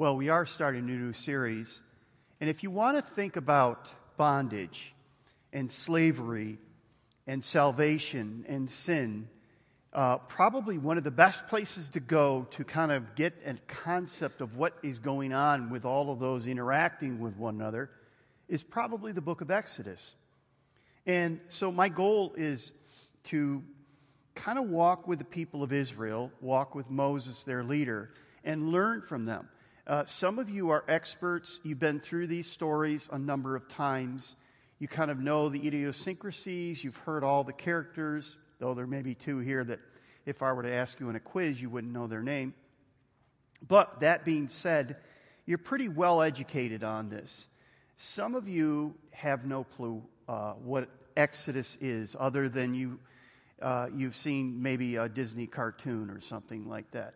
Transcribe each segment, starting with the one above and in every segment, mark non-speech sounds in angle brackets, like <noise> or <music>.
Well, we are starting a new series. And if you want to think about bondage and slavery and salvation and sin, uh, probably one of the best places to go to kind of get a concept of what is going on with all of those interacting with one another is probably the book of Exodus. And so my goal is to kind of walk with the people of Israel, walk with Moses, their leader, and learn from them. Uh, some of you are experts. You've been through these stories a number of times. You kind of know the idiosyncrasies. You've heard all the characters, though there may be two here that if I were to ask you in a quiz, you wouldn't know their name. But that being said, you're pretty well educated on this. Some of you have no clue uh, what Exodus is, other than you, uh, you've seen maybe a Disney cartoon or something like that.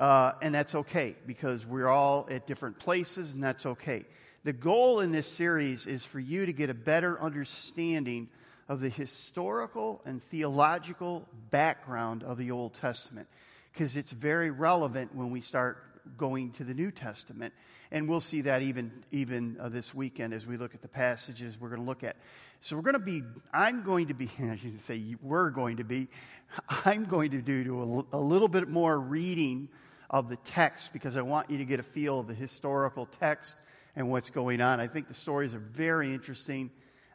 Uh, and that's okay because we're all at different places, and that's okay. The goal in this series is for you to get a better understanding of the historical and theological background of the Old Testament because it's very relevant when we start going to the New Testament. And we'll see that even, even uh, this weekend as we look at the passages we're going to look at. So we're going to be, I'm going to be, <laughs> I should say we're going to be, <laughs> I'm going to do a, a little bit more reading of the text because I want you to get a feel of the historical text and what's going on. I think the stories are very interesting.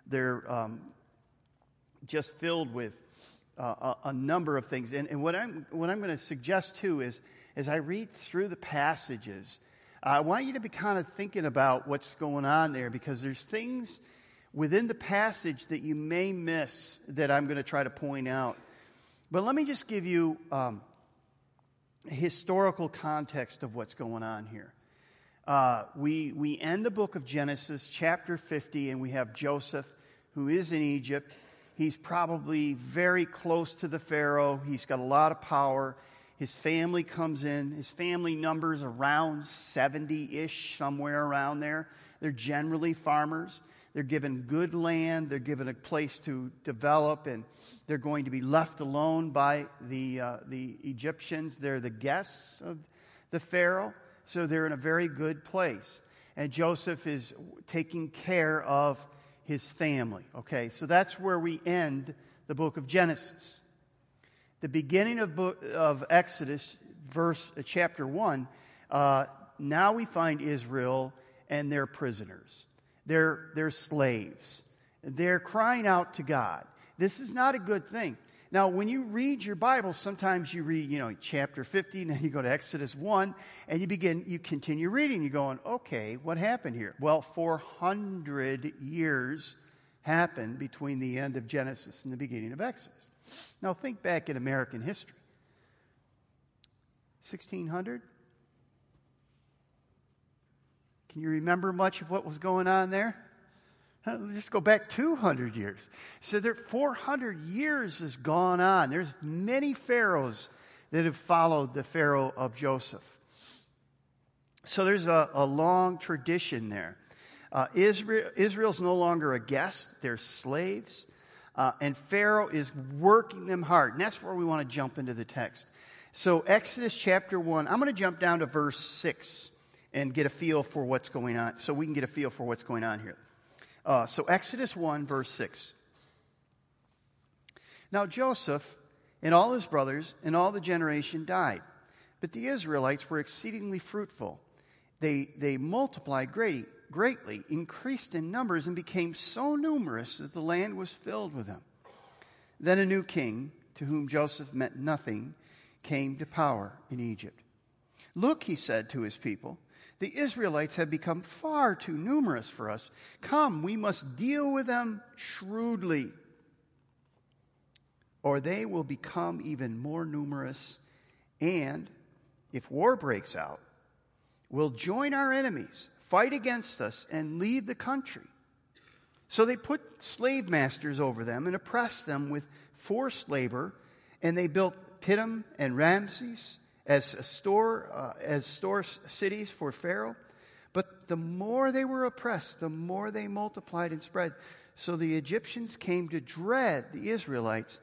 They're um, just filled with uh, a, a, number of things. And, and what I'm, what I'm going to suggest too is as I read through the passages, I want you to be kind of thinking about what's going on there because there's things within the passage that you may miss that I'm going to try to point out. But let me just give you um, historical context of what's going on here. Uh, we, we end the book of Genesis, chapter 50, and we have Joseph, who is in Egypt. He's probably very close to the Pharaoh. He's got a lot of power. His family comes in. His family numbers around 70 ish, somewhere around there. They're generally farmers. They're given good land. They're given a place to develop and they're going to be left alone by the, uh, the Egyptians. They're the guests of the Pharaoh, so they're in a very good place. And Joseph is taking care of his family. Okay, so that's where we end the book of Genesis. The beginning of, book, of Exodus, verse uh, chapter 1, uh, now we find Israel and their prisoners. They're, they're slaves. They're crying out to God. This is not a good thing. Now, when you read your Bible, sometimes you read, you know, chapter 50, <laughs> and then you go to Exodus 1, and you begin, you continue reading. You're going, okay, what happened here? Well, 400 years happened between the end of Genesis and the beginning of Exodus. Now, think back in American history 1600? Can you remember much of what was going on there? Just go back 200 years. So there 400 years has gone on. There's many pharaohs that have followed the pharaoh of Joseph. So there's a, a long tradition there. Uh, Israel, Israel's no longer a guest, they're slaves. Uh, and Pharaoh is working them hard. And that's where we want to jump into the text. So, Exodus chapter 1, I'm going to jump down to verse 6 and get a feel for what's going on, so we can get a feel for what's going on here. Uh, so, Exodus 1, verse 6. Now, Joseph and all his brothers and all the generation died, but the Israelites were exceedingly fruitful. They, they multiplied great, greatly, increased in numbers, and became so numerous that the land was filled with them. Then a new king, to whom Joseph meant nothing, came to power in Egypt. Look, he said to his people, the Israelites have become far too numerous for us. Come, we must deal with them shrewdly, or they will become even more numerous. And if war breaks out, will join our enemies, fight against us, and leave the country. So they put slave masters over them and oppressed them with forced labor, and they built Pithom and Ramses as store uh, as store cities for Pharaoh. But the more they were oppressed, the more they multiplied and spread. So the Egyptians came to dread the Israelites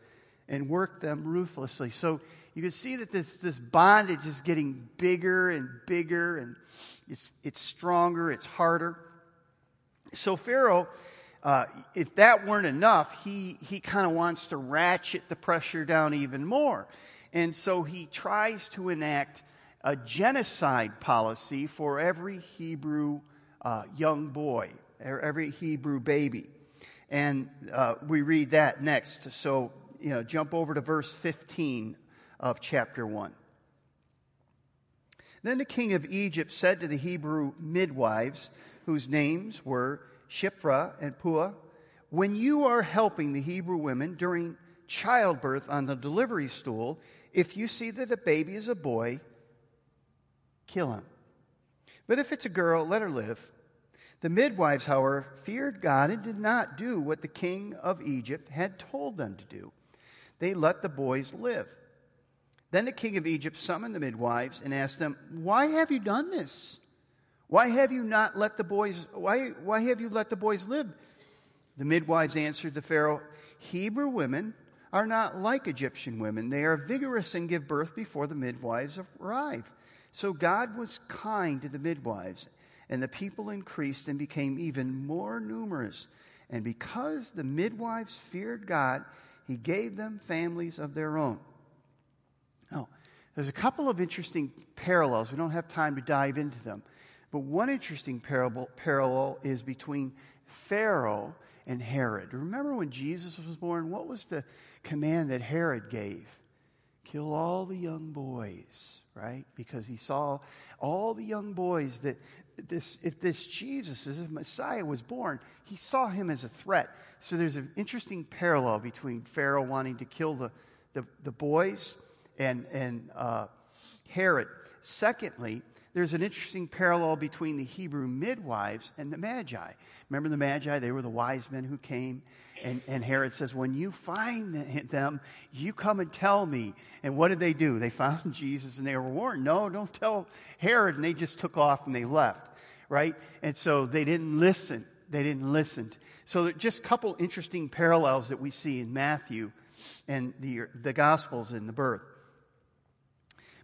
and worked them ruthlessly. So you can see that this, this bondage is getting bigger and bigger, and it's, it's stronger, it's harder. So Pharaoh, uh, if that weren't enough, he, he kind of wants to ratchet the pressure down even more. And so he tries to enact a genocide policy for every Hebrew uh, young boy, every Hebrew baby. And uh, we read that next. So, you know, jump over to verse 15 of chapter 1. Then the king of Egypt said to the Hebrew midwives, whose names were Shiphrah and Puah, When you are helping the Hebrew women during childbirth on the delivery stool, if you see that the baby is a boy, kill him. But if it's a girl, let her live. The midwives, however, feared God and did not do what the king of Egypt had told them to do. They let the boys live. Then the king of Egypt summoned the midwives and asked them, Why have you done this? Why have you not let the boys why, why have you let the boys live? The midwives answered the Pharaoh, Hebrew women are not like Egyptian women. They are vigorous and give birth before the midwives arrive. So God was kind to the midwives, and the people increased and became even more numerous. And because the midwives feared God, he gave them families of their own. Now, there's a couple of interesting parallels. We don't have time to dive into them. But one interesting parable, parallel is between Pharaoh and Herod. Remember when Jesus was born? What was the command that Herod gave? Kill all the young boys right? Because he saw all the young boys that this, if this Jesus, as Messiah was born, he saw him as a threat. So there's an interesting parallel between Pharaoh wanting to kill the, the, the boys and, and uh, Herod. Secondly, there's an interesting parallel between the Hebrew midwives and the Magi. Remember the Magi? They were the wise men who came. And, and Herod says, When you find them, you come and tell me. And what did they do? They found <laughs> Jesus and they were warned, No, don't tell Herod. And they just took off and they left, right? And so they didn't listen. They didn't listen. So just a couple interesting parallels that we see in Matthew and the, the Gospels in the birth.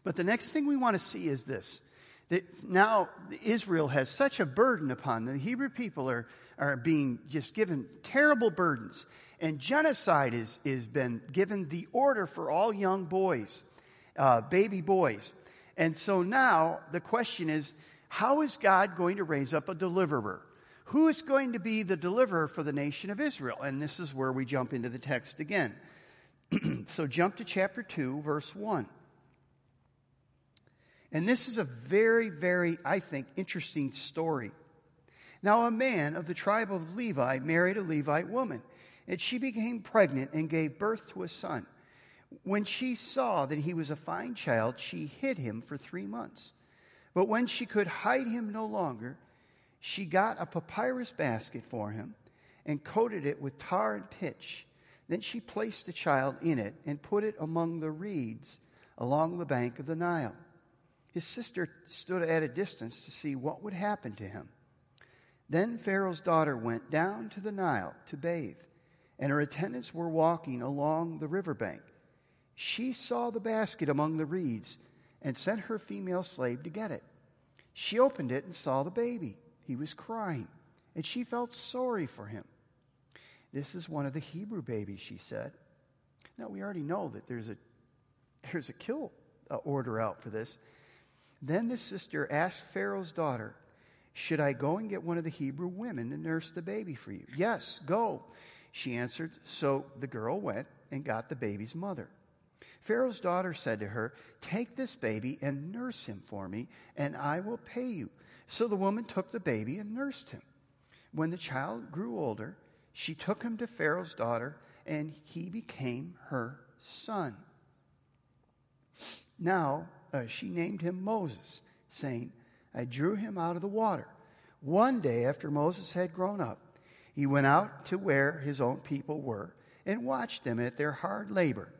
But the next thing we want to see is this that now Israel has such a burden upon them. The Hebrew people are, are being just given terrible burdens. And genocide is, is been given the order for all young boys, uh, baby boys. And so now the question is how is God going to raise up a deliverer? Who is going to be the deliverer for the nation of Israel? And this is where we jump into the text again. <clears throat> so jump to chapter 2, verse 1. And this is a very, very, I think, interesting story. Now, a man of the tribe of Levi married a Levite woman, and she became pregnant and gave birth to a son. When she saw that he was a fine child, she hid him for three months. But when she could hide him no longer, she got a papyrus basket for him and coated it with tar and pitch. Then she placed the child in it and put it among the reeds along the bank of the Nile. His sister stood at a distance to see what would happen to him. Then Pharaoh's daughter went down to the Nile to bathe, and her attendants were walking along the riverbank. She saw the basket among the reeds and sent her female slave to get it. She opened it and saw the baby. He was crying, and she felt sorry for him. This is one of the Hebrew babies, she said. Now, we already know that there's a, <laughs> there's a kill uh, order out for this. Then the sister asked Pharaoh's daughter, Should I go and get one of the Hebrew women to nurse the baby for you? Yes, go. She answered. So the girl went and got the baby's mother. Pharaoh's daughter said to her, Take this baby and nurse him for me, and I will pay you. So the woman took the baby and nursed him. When the child grew older, she took him to Pharaoh's daughter, and he became her son. Now, uh, she named him Moses, saying, I drew him out of the water. One day after Moses had grown up, he went out to where his own people were and watched them at their hard labor.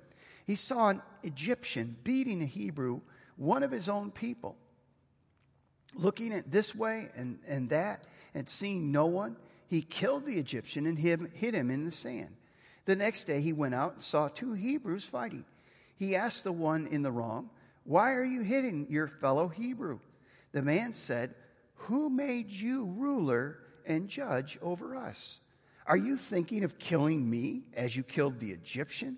He saw an Egyptian beating a Hebrew, one of his own people. Looking at this way and, and that and seeing no one, he killed the Egyptian and hid, hid him in the sand. The next day he went out and saw two Hebrews fighting. he asked the one in the wrong, Why are you hitting your fellow Hebrew? The man said, Who made you ruler and judge over us? Are you thinking of killing me as you killed the Egyptian?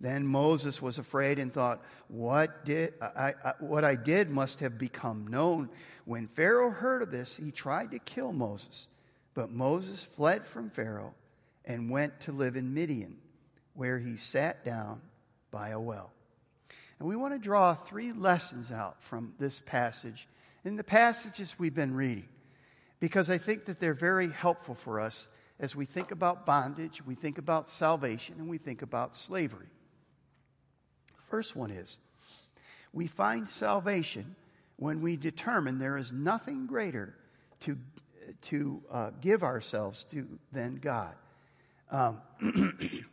Then Moses was afraid and thought, what, did, I, I, what I did must have become known. When Pharaoh heard of this, he tried to kill Moses. But Moses fled from Pharaoh and went to live in Midian, where he sat down by a well. And we want to draw three lessons out from this passage in the passages we've been reading, because I think that they're very helpful for us as we think about bondage, we think about salvation, and we think about slavery. First one is we find salvation when we determine there is nothing greater to, to uh, give ourselves to than God. Um, <clears throat>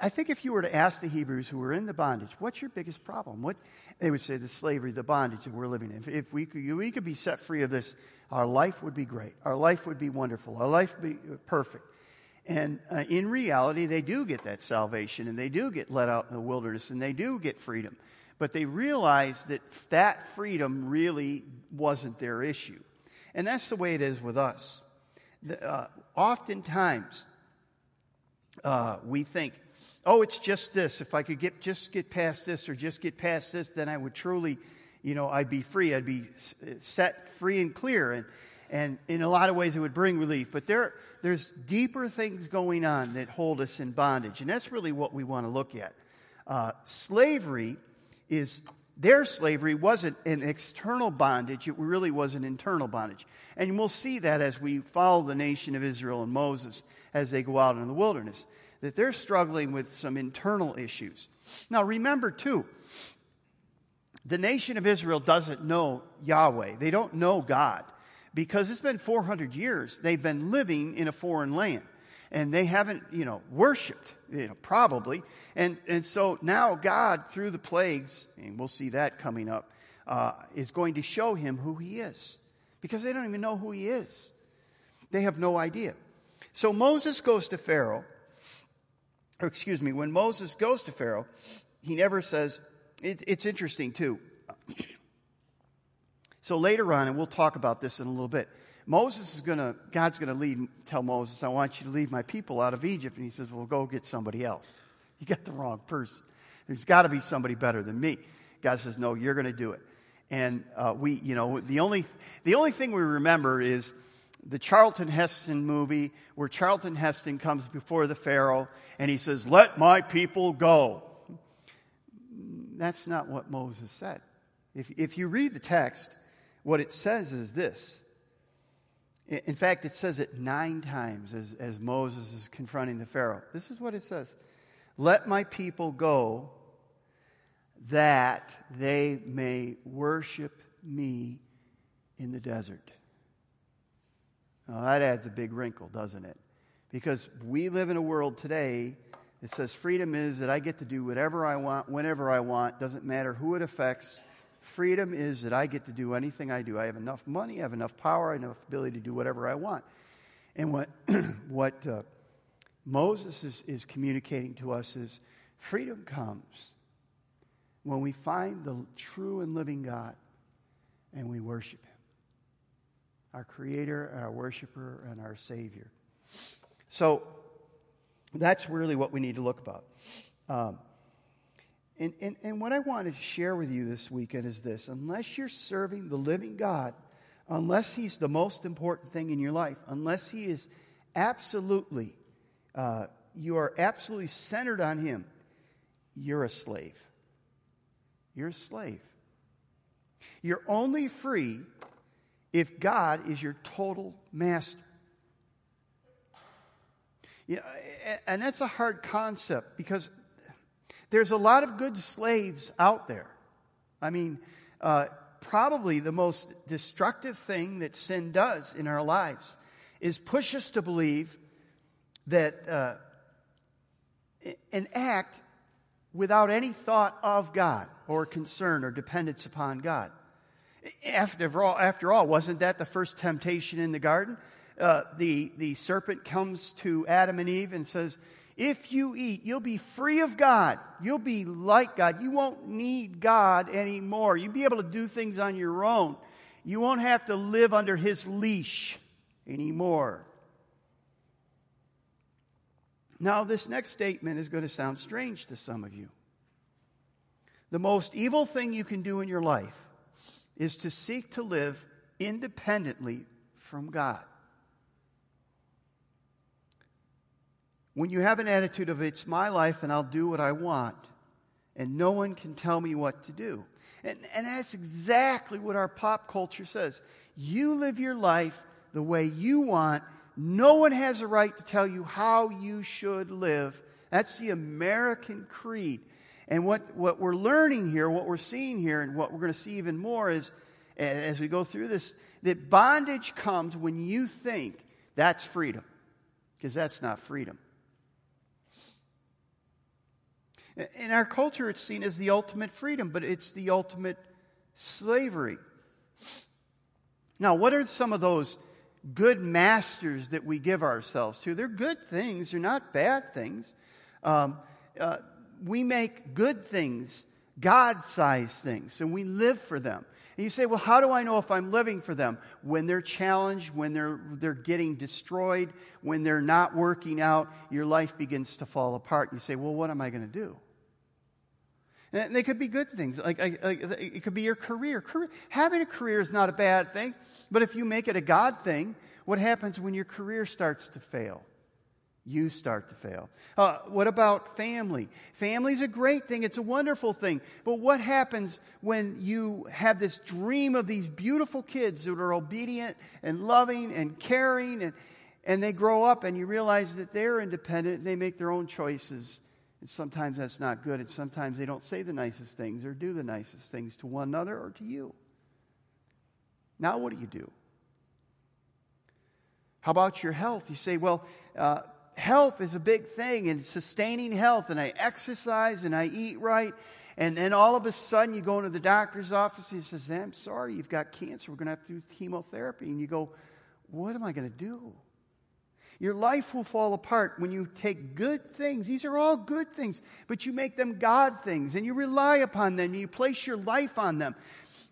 I think if you were to ask the Hebrews who were in the bondage, what's your biggest problem? What they would say the slavery, the bondage that we're living in. If, if we, could, we could be set free of this, our life would be great. Our life would be wonderful. Our life would be perfect. And uh, in reality, they do get that salvation and they do get let out in the wilderness and they do get freedom. But they realize that that freedom really wasn't their issue. And that's the way it is with us. The, uh, oftentimes, uh, we think, oh, it's just this. If I could get, just get past this or just get past this, then I would truly, you know, I'd be free. I'd be set free and clear. And, and in a lot of ways, it would bring relief. But there, there's deeper things going on that hold us in bondage. And that's really what we want to look at. Uh, slavery is their slavery wasn't an external bondage, it really was an internal bondage. And we'll see that as we follow the nation of Israel and Moses as they go out in the wilderness, that they're struggling with some internal issues. Now, remember, too, the nation of Israel doesn't know Yahweh, they don't know God because it's been 400 years they've been living in a foreign land and they haven't, you know, worshiped, you know, probably. And, and so now God, through the plagues, and we'll see that coming up, uh, is going to show him who he is because they don't even know who he is. They have no idea. So Moses goes to Pharaoh, or excuse me, when Moses goes to Pharaoh, he never says, it, it's interesting too. so later on, and we'll talk about this in a little bit, Moses is going to, God's going to lead, tell Moses, I want you to lead my people out of Egypt. And he says, Well, go get somebody else. <laughs> You got the wrong person. There's got to be somebody better than me. God says, No, you're going to do it. And uh, we, you know, the only, the only thing we remember is the Charlton Heston movie where Charlton Heston comes before the Pharaoh and he says, Let my people go. That's not what Moses said. If, if you read the text, what it says is this in fact, it says it nine times as, as Moses is confronting the Pharaoh. This is what it says Let my people go that they may worship me in the desert. Now, that adds a big wrinkle, doesn't it? Because we live in a world today that says freedom is that I get to do whatever I want, whenever I want, doesn't matter who it affects, Freedom is that I get to do anything I do. I have enough money, I have enough power, I have enough ability to do whatever I want. And what, <clears throat> what uh, Moses is, is communicating to us is freedom comes when we find the true and living God and we worship Him, our Creator, and our worshiper, and our Savior. So that's really what we need to look about. Um, and, and, and what I want to share with you this weekend is this unless you're serving the living God, unless He's the most important thing in your life, unless He is absolutely, uh, you are absolutely centered on Him, you're a slave. You're a slave. You're only free if God is your total master. Yeah, and that's a hard concept because there's a lot of good slaves out there. I mean, uh, probably the most destructive thing that sin does in our lives is push us to believe that uh, an act without any thought of God or concern or dependence upon God. After all, after all, wasn't that the first temptation in the garden? Uh, the, the serpent comes to Adam and Eve and says, If you eat, you'll be free of God. You'll be like God. You won't need God anymore. You'll be able to do things on your own. You won't have to live under His leash anymore. Now, this next statement is going to sound strange to some of you. The most evil thing you can do in your life is to seek to live independently from God. When you have an attitude of, it's my life and I'll do what I want, and no one can tell me what to do. And, and that's exactly what our pop culture says. You live your life the way you want. No one has a right to tell you how you should live. That's the American creed. And what, what we're learning here, what we're seeing here, and what we're going to see even more is as we go through this, that bondage comes when you think that's freedom, because that's not freedom. In our culture, it's seen as the ultimate freedom, but it's the ultimate slavery. Now, what are some of those good masters that we give ourselves to? They're good things, they're not bad things. Um, uh, we make good things God sized things, and we live for them. And you say, well, how do I know if I'm living for them? When they're challenged, when they're, they're getting destroyed, when they're not working out, your life begins to fall apart. You say, well, what am I going to do? And they could be good things. Like, like, it could be your career. career. Having a career is not a bad thing, but if you make it a God thing, what happens when your career starts to fail? You start to fail. Uh, what about family? Family's a great thing. It's a wonderful thing. But what happens when you have this dream of these beautiful kids that are obedient and loving and caring and, and they grow up and you realize that they're independent and they make their own choices and sometimes that's not good, and sometimes they don't say the nicest things or do the nicest things to one another or to you. Now, what do you do? How about your health? You say, well, uh, health is a big thing, and sustaining health, and I exercise and I eat right. And then all of a sudden, you go into the doctor's office, and he says, I'm sorry, you've got cancer. We're going to have to do chemotherapy. And you go, What am I going to do? Your life will fall apart when you take good things. These are all good things, but you make them God things and you rely upon them. and You place your life on them.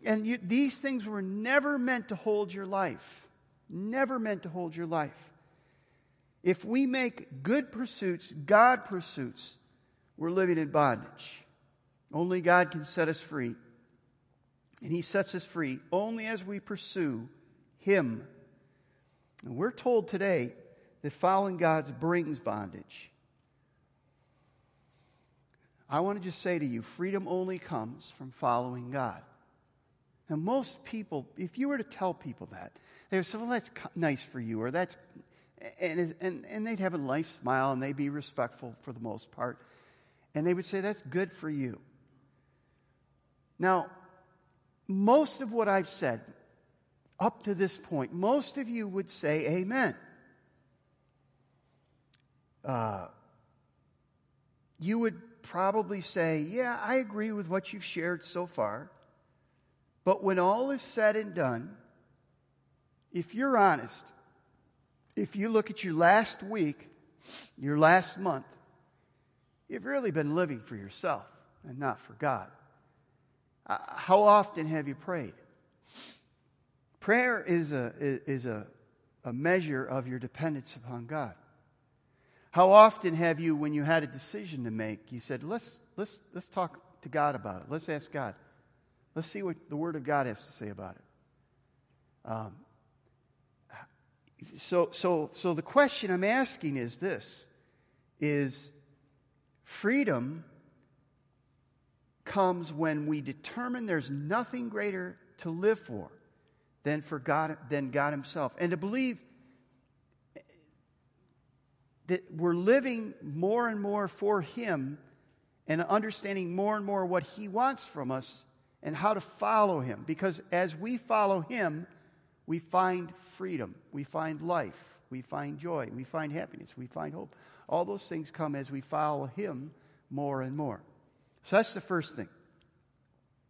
And you, these things were never meant to hold your life. Never meant to hold your life. If we make good pursuits God pursuits, we're living in bondage. Only God can set us free. And He sets us free only as we pursue Him. And we're told today that following God brings bondage. I want to just say to you freedom only comes from following God. And most people, if you were to tell people that, they would say, well, that's nice for you, or that's, and, and, and they'd have a nice smile and they'd be respectful for the most part. And they would say, that's good for you. Now, most of what I've said up to this point, most of you would say amen uh, you would probably say, Yeah, I agree with what you've shared so far. But when all is said and done, if you're honest, if you look at your last week, your last month, you've really been living for yourself and not for God. Uh, how often have you prayed? Prayer is a, is a, a measure of your dependence upon God. How often have you, when you had a decision to make, you said, let's, let's, let's talk to God about it. Let's ask God. Let's see what the Word of God has to say about it. Um, so, so, so the question I'm asking is this is freedom comes when we determine there's nothing greater to live for than for God than God Himself. And to believe that we're living more and more for Him and understanding more and more what He wants from us and how to follow Him. Because as we follow Him, we find freedom, we find life, we find joy, we find happiness, we find hope. All those things come as we follow Him more and more. So that's the first thing.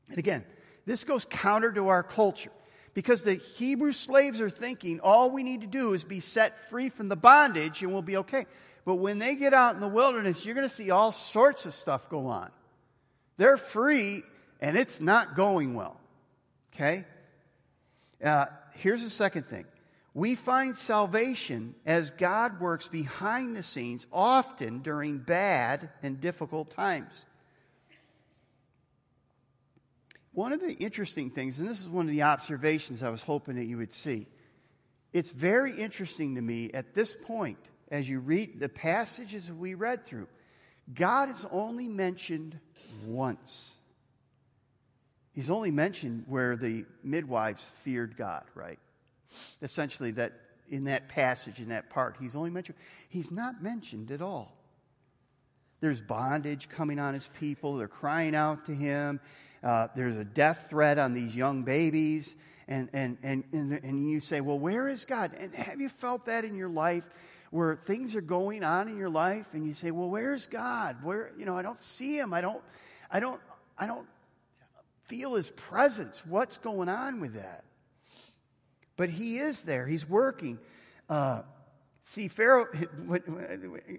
And again, this goes counter to our culture because the Hebrew slaves are thinking all we need to do is be set free from the bondage and we'll be okay. But when they get out in the wilderness, you're going to see all sorts of stuff go on. They're free, and it's not going well. Okay? Uh, here's the second thing we find salvation as God works behind the scenes, often during bad and difficult times. One of the interesting things, and this is one of the observations I was hoping that you would see, it's very interesting to me at this point, as you read the passages we read through, God is only mentioned once. He's only mentioned where the midwives feared God, right? Essentially, that in that passage, in that part, he's only mentioned. He's not mentioned at all. There's bondage coming on his people. They're crying out to him. Uh, there's a death threat on these young babies. And, and, and, and, and you say, well, where is God? And have you felt that in your life where things are going on in your life and you say, well, where's God? Where, you know, I don't see him. I don't, I don't, I don't feel his presence. What's going on with that? But he is there. He's working. Uh, see, Pharaoh, <laughs> what,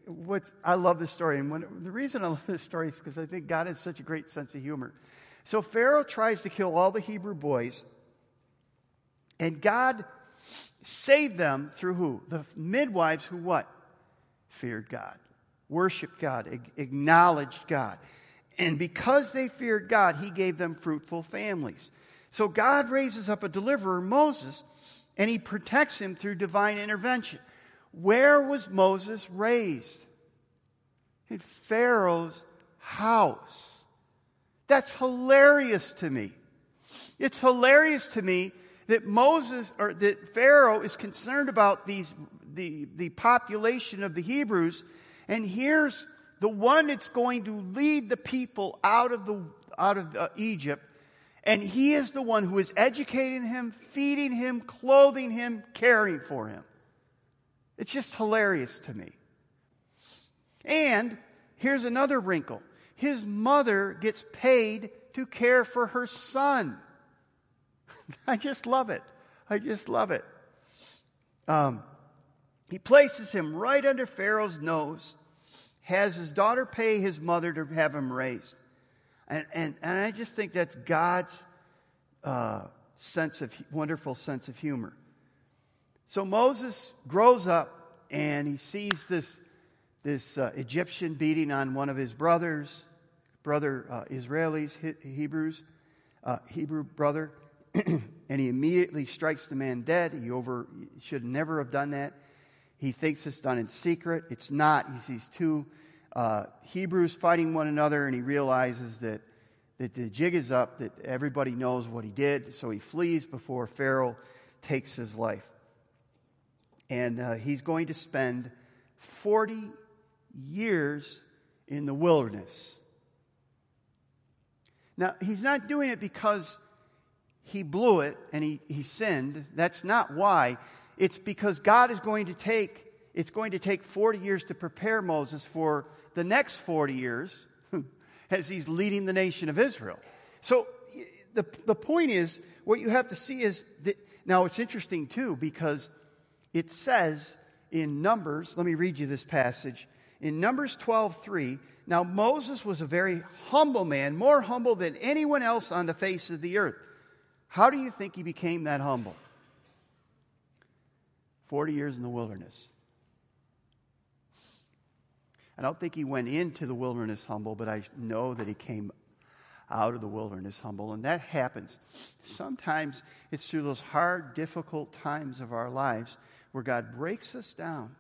what, I love this story. And when, the reason I <laughs> love this story is because I think God has such a great sense of humor. So Pharaoh tries to kill all the Hebrew boys. And God saved them through who? The midwives who what? Feared God, worshiped God, acknowledged God. And because they feared God, he gave them fruitful families. So God raises up a deliverer, Moses, and he protects him through divine intervention. Where was Moses raised? In Pharaoh's house. That's hilarious to me. It's hilarious to me that Moses or that Pharaoh is concerned about these the, the population of the Hebrews, and here's the one that's going to lead the people out of the out of uh, Egypt and he is the one who is educating him, feeding him, clothing him, caring for him. It's just hilarious to me. And here's another wrinkle his mother gets paid to care for her son. <laughs> I just love it. I just love it. Um, he places him right under Pharaoh's nose, has his daughter pay his mother to have him raised. And, and, and I just think that's God's uh, sense of wonderful sense of humor. So Moses grows up and he sees this, this uh, Egyptian beating on one of his brothers, brother uh, Israelis, Hebrews, uh, Hebrew brother, <clears throat> and he immediately strikes the man dead. He over should never have done that. He thinks it's done in secret. It's not. He sees two uh, Hebrews fighting one another, and he realizes that, that the jig is up, that everybody knows what he did, so he flees before Pharaoh takes his life. And uh, he's going to spend 40 years in the wilderness. Now, he's not doing it because he blew it and he, he sinned. That's not why. It's because God is going to take, it's going to take 40 years to prepare Moses for the next 40 years <laughs> as he's leading the nation of Israel. So the, the point is, what you have to see is that, now it's interesting too, because it says in Numbers, let me read you this passage. In Numbers 12 3, now Moses was a very humble man, more humble than anyone else on the face of the earth. How do you think he became that humble? 40 years in the wilderness. I don't think he went into the wilderness humble, but I know that he came out of the wilderness humble. And that happens. Sometimes it's through those hard, difficult times of our lives where God breaks us down.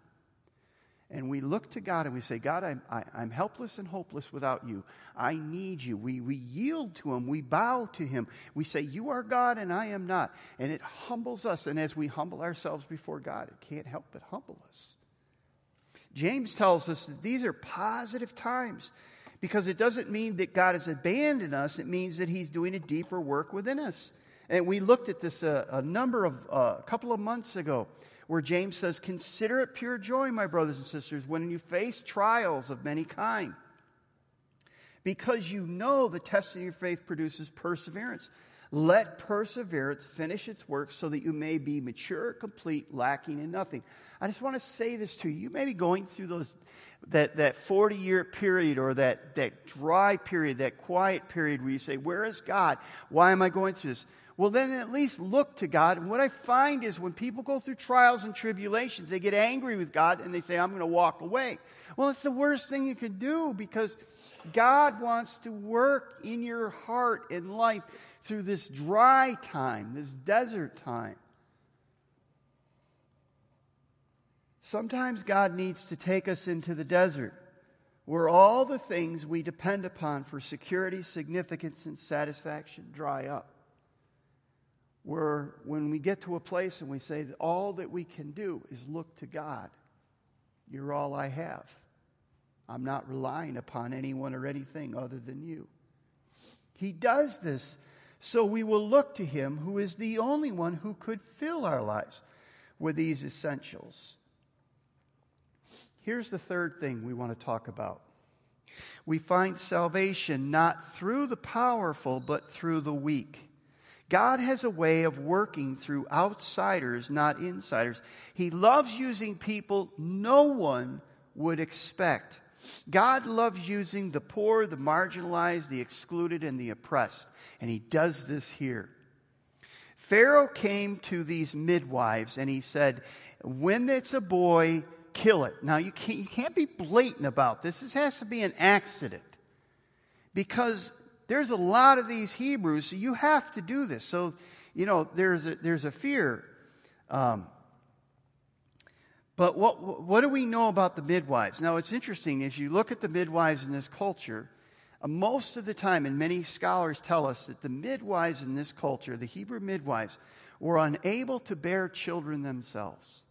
And we look to God and we say, God, I'm, I, i am helpless and hopeless without you. I need you. We, we yield to Him. We bow to Him. We say, You are God and I am not. And it humbles us. And as we humble ourselves before God, it can't help but humble us. James tells us that these are positive times because it doesn't mean that God has abandoned us, it means that He's doing a deeper work within us. And we looked at this a, a number of, uh, a couple of months ago, where James says, Consider it pure joy, my brothers and sisters, when you face trials of many kind. Because you know the testing of your faith produces perseverance. Let perseverance finish its work so that you may be mature, complete, lacking in nothing. I just want to say this to you. You may be going through those that, that 40 year period or that, that dry period, that quiet period where you say, Where is God? Why am I going through this? Well, then at least look to God. And what I find is when people go through trials and tribulations, they get angry with God and they say, I'm going to walk away. Well, it's the worst thing you can do because God wants to work in your heart and life through this dry time, this desert time. Sometimes God needs to take us into the desert where all the things we depend upon for security, significance, and satisfaction dry up. Where when we get to a place and we say that all that we can do is look to God, you're all I have. I'm not relying upon anyone or anything other than you. He does this so we will look to Him who is the only one who could fill our lives with these essentials. Here's the third thing we want to talk about. We find salvation not through the powerful, but through the weak. God has a way of working through outsiders, not insiders. He loves using people no one would expect. God loves using the poor, the marginalized, the excluded, and the oppressed. And he does this here. Pharaoh came to these midwives and he said, When it's a boy, kill it. Now, you can't, you can't be blatant about this. This has to be an accident. Because there's a lot of these Hebrews, so you have to do this. So, you know, there's a, there's a fear. Um, but what, what do we know about the midwives? Now, it's interesting as you look at the midwives in this culture, uh, most of the time, and many scholars tell us that the midwives in this culture, the Hebrew midwives, were unable to bear children themselves.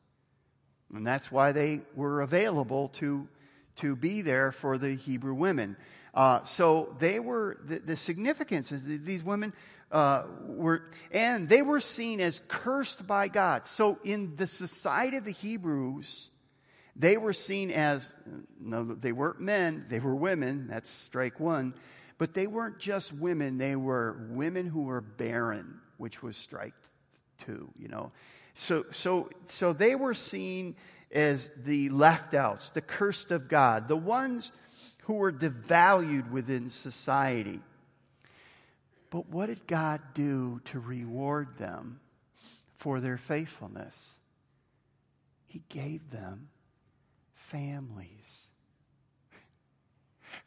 And that's why they were available to, to be there for the Hebrew women. Uh, so they were, the, the significance is these women uh, were, and they were seen as cursed by God. So in the society of the Hebrews, they were seen as, no, they weren't men, they were women. That's strike one. But they weren't just women, they were women who were barren, which was strike two, you know. So, so, so they were seen as the left outs, the cursed of God, the ones who were devalued within society. But what did God do to reward them for their faithfulness? He gave them families.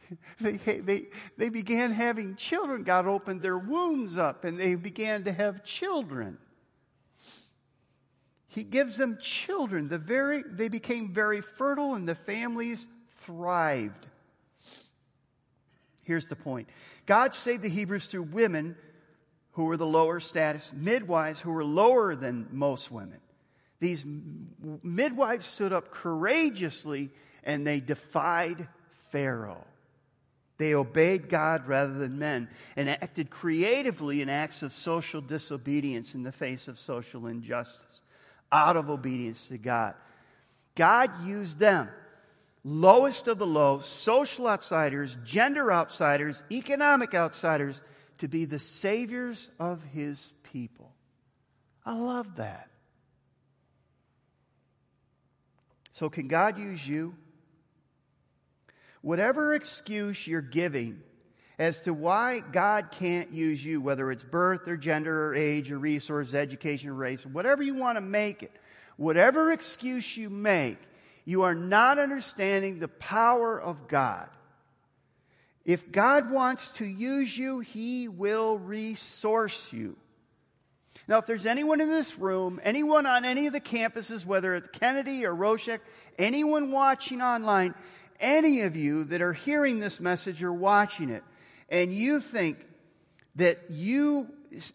<laughs> they, they, they began having children. God opened their wombs up and they began to have children. He gives them children. The very, they became very fertile and the families thrived. Here's the point God saved the Hebrews through women who were the lower status, midwives who were lower than most women. These midwives stood up courageously and they defied Pharaoh. They obeyed God rather than men and acted creatively in acts of social disobedience in the face of social injustice, out of obedience to God. God used them lowest of the low, social outsiders, gender outsiders, economic outsiders, to be the saviors of his people. I love that. So, can God use you? Whatever excuse you're giving as to why God can't use you, whether it's birth or gender or age or resource, education or race, whatever you want to make it, whatever excuse you make, you are not understanding the power of God. If God wants to use you, He will resource you. Now, if there's anyone in this room, anyone on any of the campuses, whether at Kennedy or Roshek, anyone watching online, any of you that are hearing this message or watching it, and you think that you,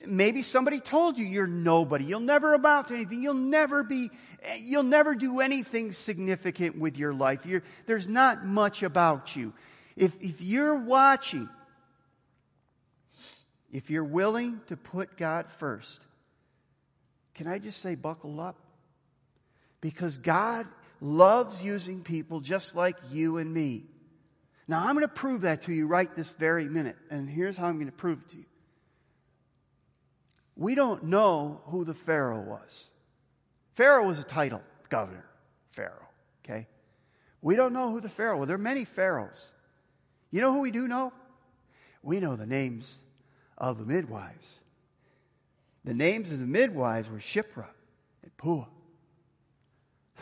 maybe somebody told you you're nobody, you'll never amount to anything, you'll never be eh, you'll never do anything significant with your life. You're, there's not much about you. If, if you're watching, if you're willing to put God first, can I just say, buckle up? Because God loves using people just like you and me. Now, I'm going to prove that to you right this very minute. And here's how I'm going to prove it to you. We don't know who the Pharaoh was. Pharaoh was a title, governor, Pharaoh, okay? We don't know who the Pharaoh was. There are many Pharaohs. You know who we do know? We know the names of the midwives. The names of the midwives were Shiphrah and Puah.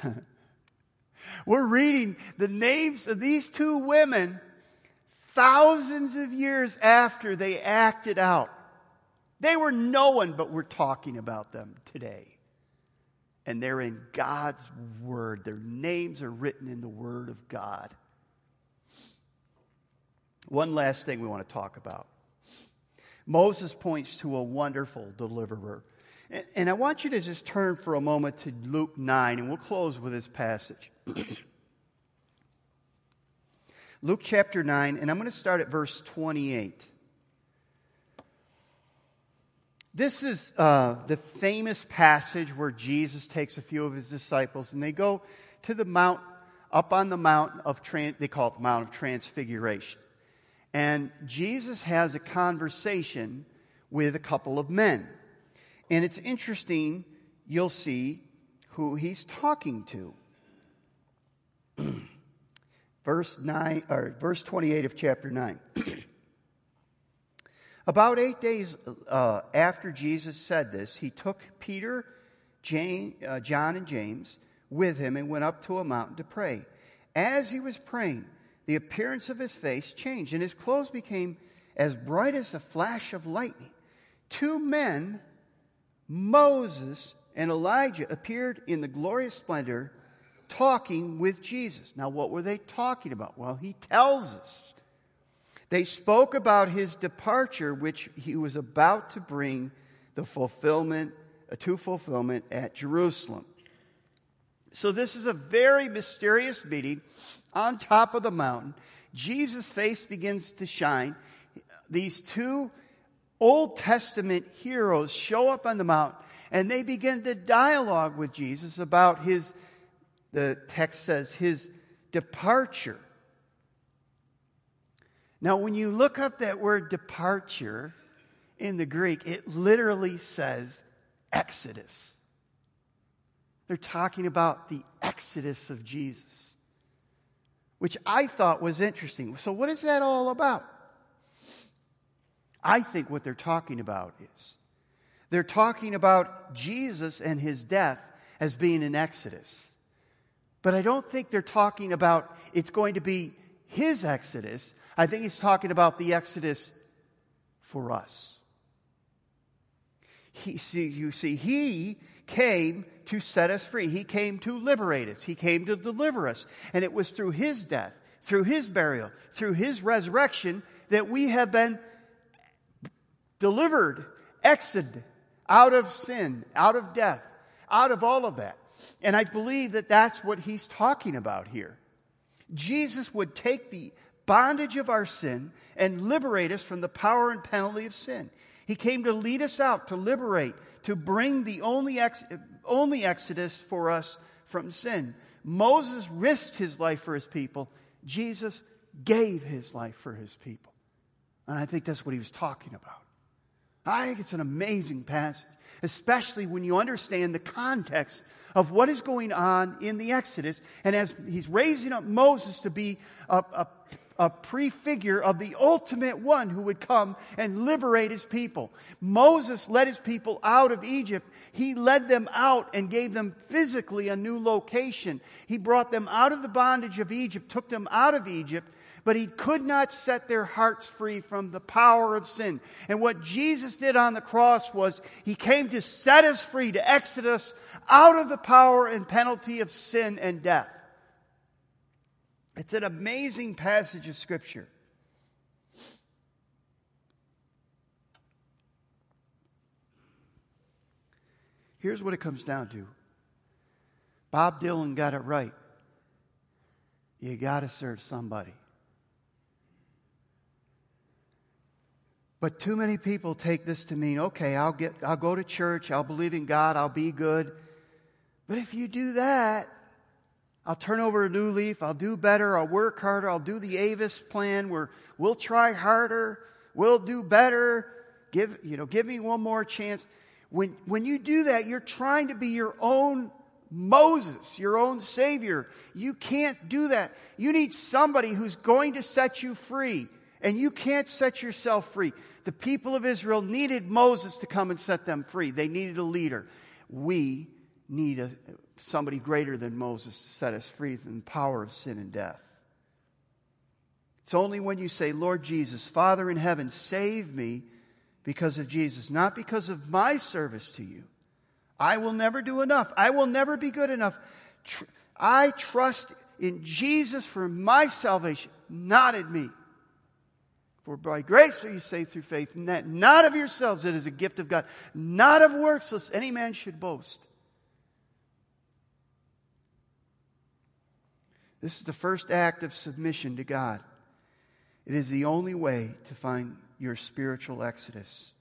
<laughs> We're reading the names of these two women thousands of years after they acted out. They were no one, but we're talking about them today. And they're in God's Word. Their names are written in the Word of God. One last thing we want to talk about. Moses points to a wonderful deliverer. And I want you to just turn for a moment to Luke 9, and we'll close with this passage. <clears throat> Luke chapter 9, and I'm going to start at verse 28. This is uh, the famous passage where Jesus takes a few of his disciples and they go to the mount, up on the mountain of, they call it the Mount of Transfiguration. And Jesus has a conversation with a couple of men. And it's interesting, you'll see who he's talking to. <clears throat> verse 9 or verse 28 of chapter 9. <clears throat> About eight days uh, after Jesus said this, he took Peter, Jane, uh, John, and James with him and went up to a mountain to pray. As he was praying, the appearance of his face changed, and his clothes became as bright as a flash of lightning. Two men, Moses and Elijah, appeared in the glorious splendor talking with Jesus. Now, what were they talking about? Well, he tells us. They spoke about his departure, which he was about to bring the fulfillment uh, to fulfillment at Jerusalem. So this is a very mysterious meeting on top of the mountain. Jesus' face begins to shine. These two Old Testament heroes show up on the mountain and they begin to dialogue with Jesus about his the text says, his departure. Now, when you look up that word departure in the Greek, it literally says exodus. They're talking about the exodus of Jesus, which I thought was interesting. So, what is that all about? I think what they're talking about is they're talking about Jesus and his death as being an exodus. But I don't think they're talking about it's going to be his exodus. I think he's talking about the exodus for us. He, see, you see, he came to set us free. He came to liberate us. He came to deliver us. And it was through his death, through his burial, through his resurrection that we have been delivered, exited out of sin, out of death, out of all of that. And I believe that that's what he's talking about here. Jesus would take the bondage of our sin and liberate us from the power and penalty of sin. He came to lead us out, to liberate, to bring the only, ex- only exodus for us from sin. Moses risked his life for his people. Jesus gave his life for his people. And I think that's what he was talking about. I think it's an amazing passage, especially when you understand the context of what is going on in the Exodus. And as he's raising up Moses to be a, a, a prefigure of the ultimate one who would come and liberate his people. Moses led his people out of Egypt. He led them out and gave them physically a new location. He brought them out of the bondage of Egypt, took them out of Egypt but he could not set their hearts free from the power of sin. And what Jesus did on the cross was he came to set us free, to exit us out of the power and penalty of sin and death. It's an amazing passage of Scripture. Here's what it comes down to Bob Dylan got it right. You got to serve somebody. But too many people take this to mean, okay, I'll get, I'll go to church, I'll believe in God, I'll be good. But if you do that, I'll turn over a new leaf, I'll do better, I'll work harder, I'll do the Avis plan where we'll try harder, we'll do better, give, you know, give me one more chance. When, when you do that, you're trying to be your own Moses, your own Savior. You can't do that. You need somebody who's going to set you free, and you can't set yourself free. The people of Israel needed Moses to come and set them free, they needed a leader. We need a, somebody greater than Moses to set us free from the power of sin and death. It's only when you say, Lord Jesus, Father in heaven, save me because of Jesus, not because of my service to you. I will never do enough. I will never be good enough. I trust in Jesus for my salvation, not in me. For by grace are you saved through faith, not of yourselves, it is a gift of God, not of works, lest any man should boast. This is the first act of submission to God. It is the only way to find your spiritual exodus.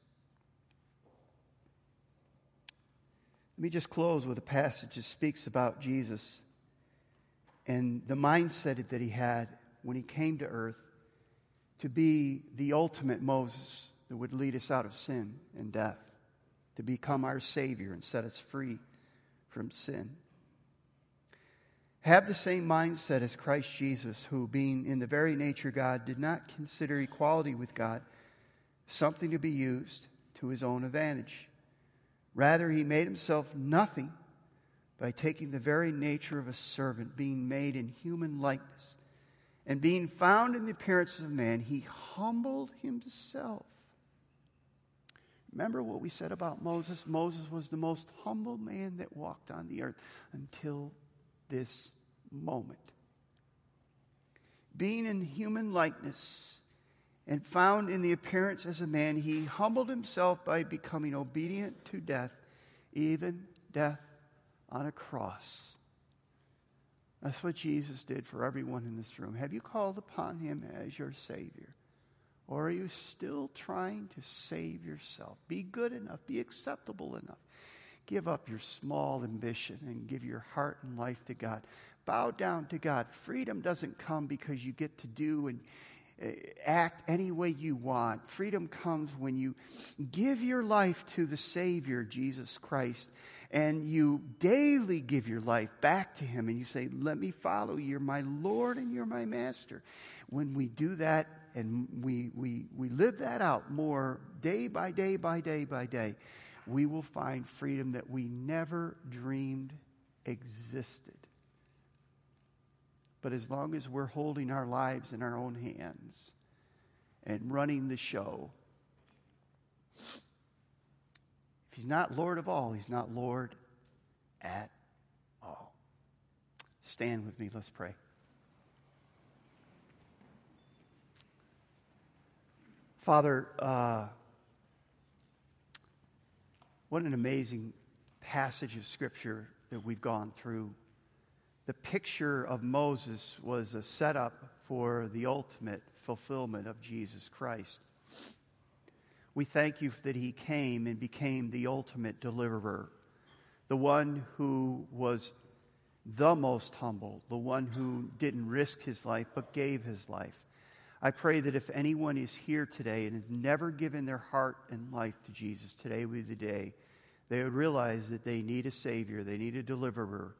Let me just close with a passage that speaks about Jesus and the mindset that he had when he came to earth to be the ultimate Moses that would lead us out of sin and death, to become our Savior and set us free from sin. Have the same mindset as Christ Jesus, who, being in the very nature God, did not consider equality with God something to be used to his own advantage. Rather, he made himself nothing by taking the very nature of a servant, being made in human likeness. And being found in the appearance of man, he humbled himself. Remember what we said about Moses? Moses was the most humble man that walked on the earth until this moment. Being in human likeness, and found in the appearance as a man, he humbled himself by becoming obedient to death, even death on a cross. That's what Jesus did for everyone in this room. Have you called upon him as your Savior? Or are you still trying to save yourself? Be good enough, be acceptable enough. Give up your small ambition and give your heart and life to God. Bow down to God. Freedom doesn't come because you get to do and uh, act any way you want. Freedom comes when you give your life to the Savior, Jesus Christ, and you daily give your life back to Him and you say, Let me follow you. You're my Lord and you're my Master. When we do that and we, we, we live that out more day by day by day by day, we will find freedom that we never dreamed existed. But as long as we're holding our lives in our own hands and running the show, if He's not Lord of all, He's not Lord at all. Stand with me, let's pray. Father, uh, what an amazing passage of Scripture that we've gone through the picture of Moses was a setup for the ultimate fulfillment of Jesus Christ. We thank you that he came and became the ultimate deliverer, the one who was the most humble, the one who didn't risk his life but gave his life. I pray that if anyone is here today and has never given their heart and life to Jesus, today would be the day they would realize that they need a Savior, they need a deliverer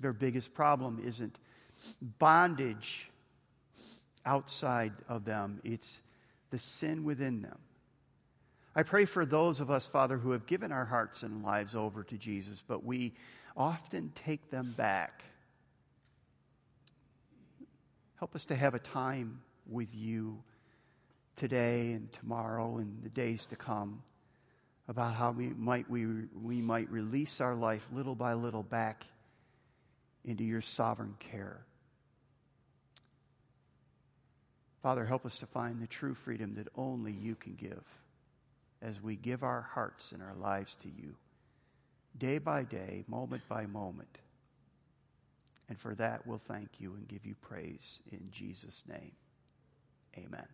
their biggest problem isn't bondage outside of them, it's the sin within them. I pray for those of us, Father, who have given our hearts and lives over to Jesus, but we often take them back. Help us to have a time with you today and tomorrow and the days to come about how we might, we, we might release our life little by little back into your sovereign care. Father, help us to find the true freedom that only you can give as we give our hearts and our lives to you, day by day, moment by moment. And for that, we'll thank you and give you praise in Jesus' name. Amen.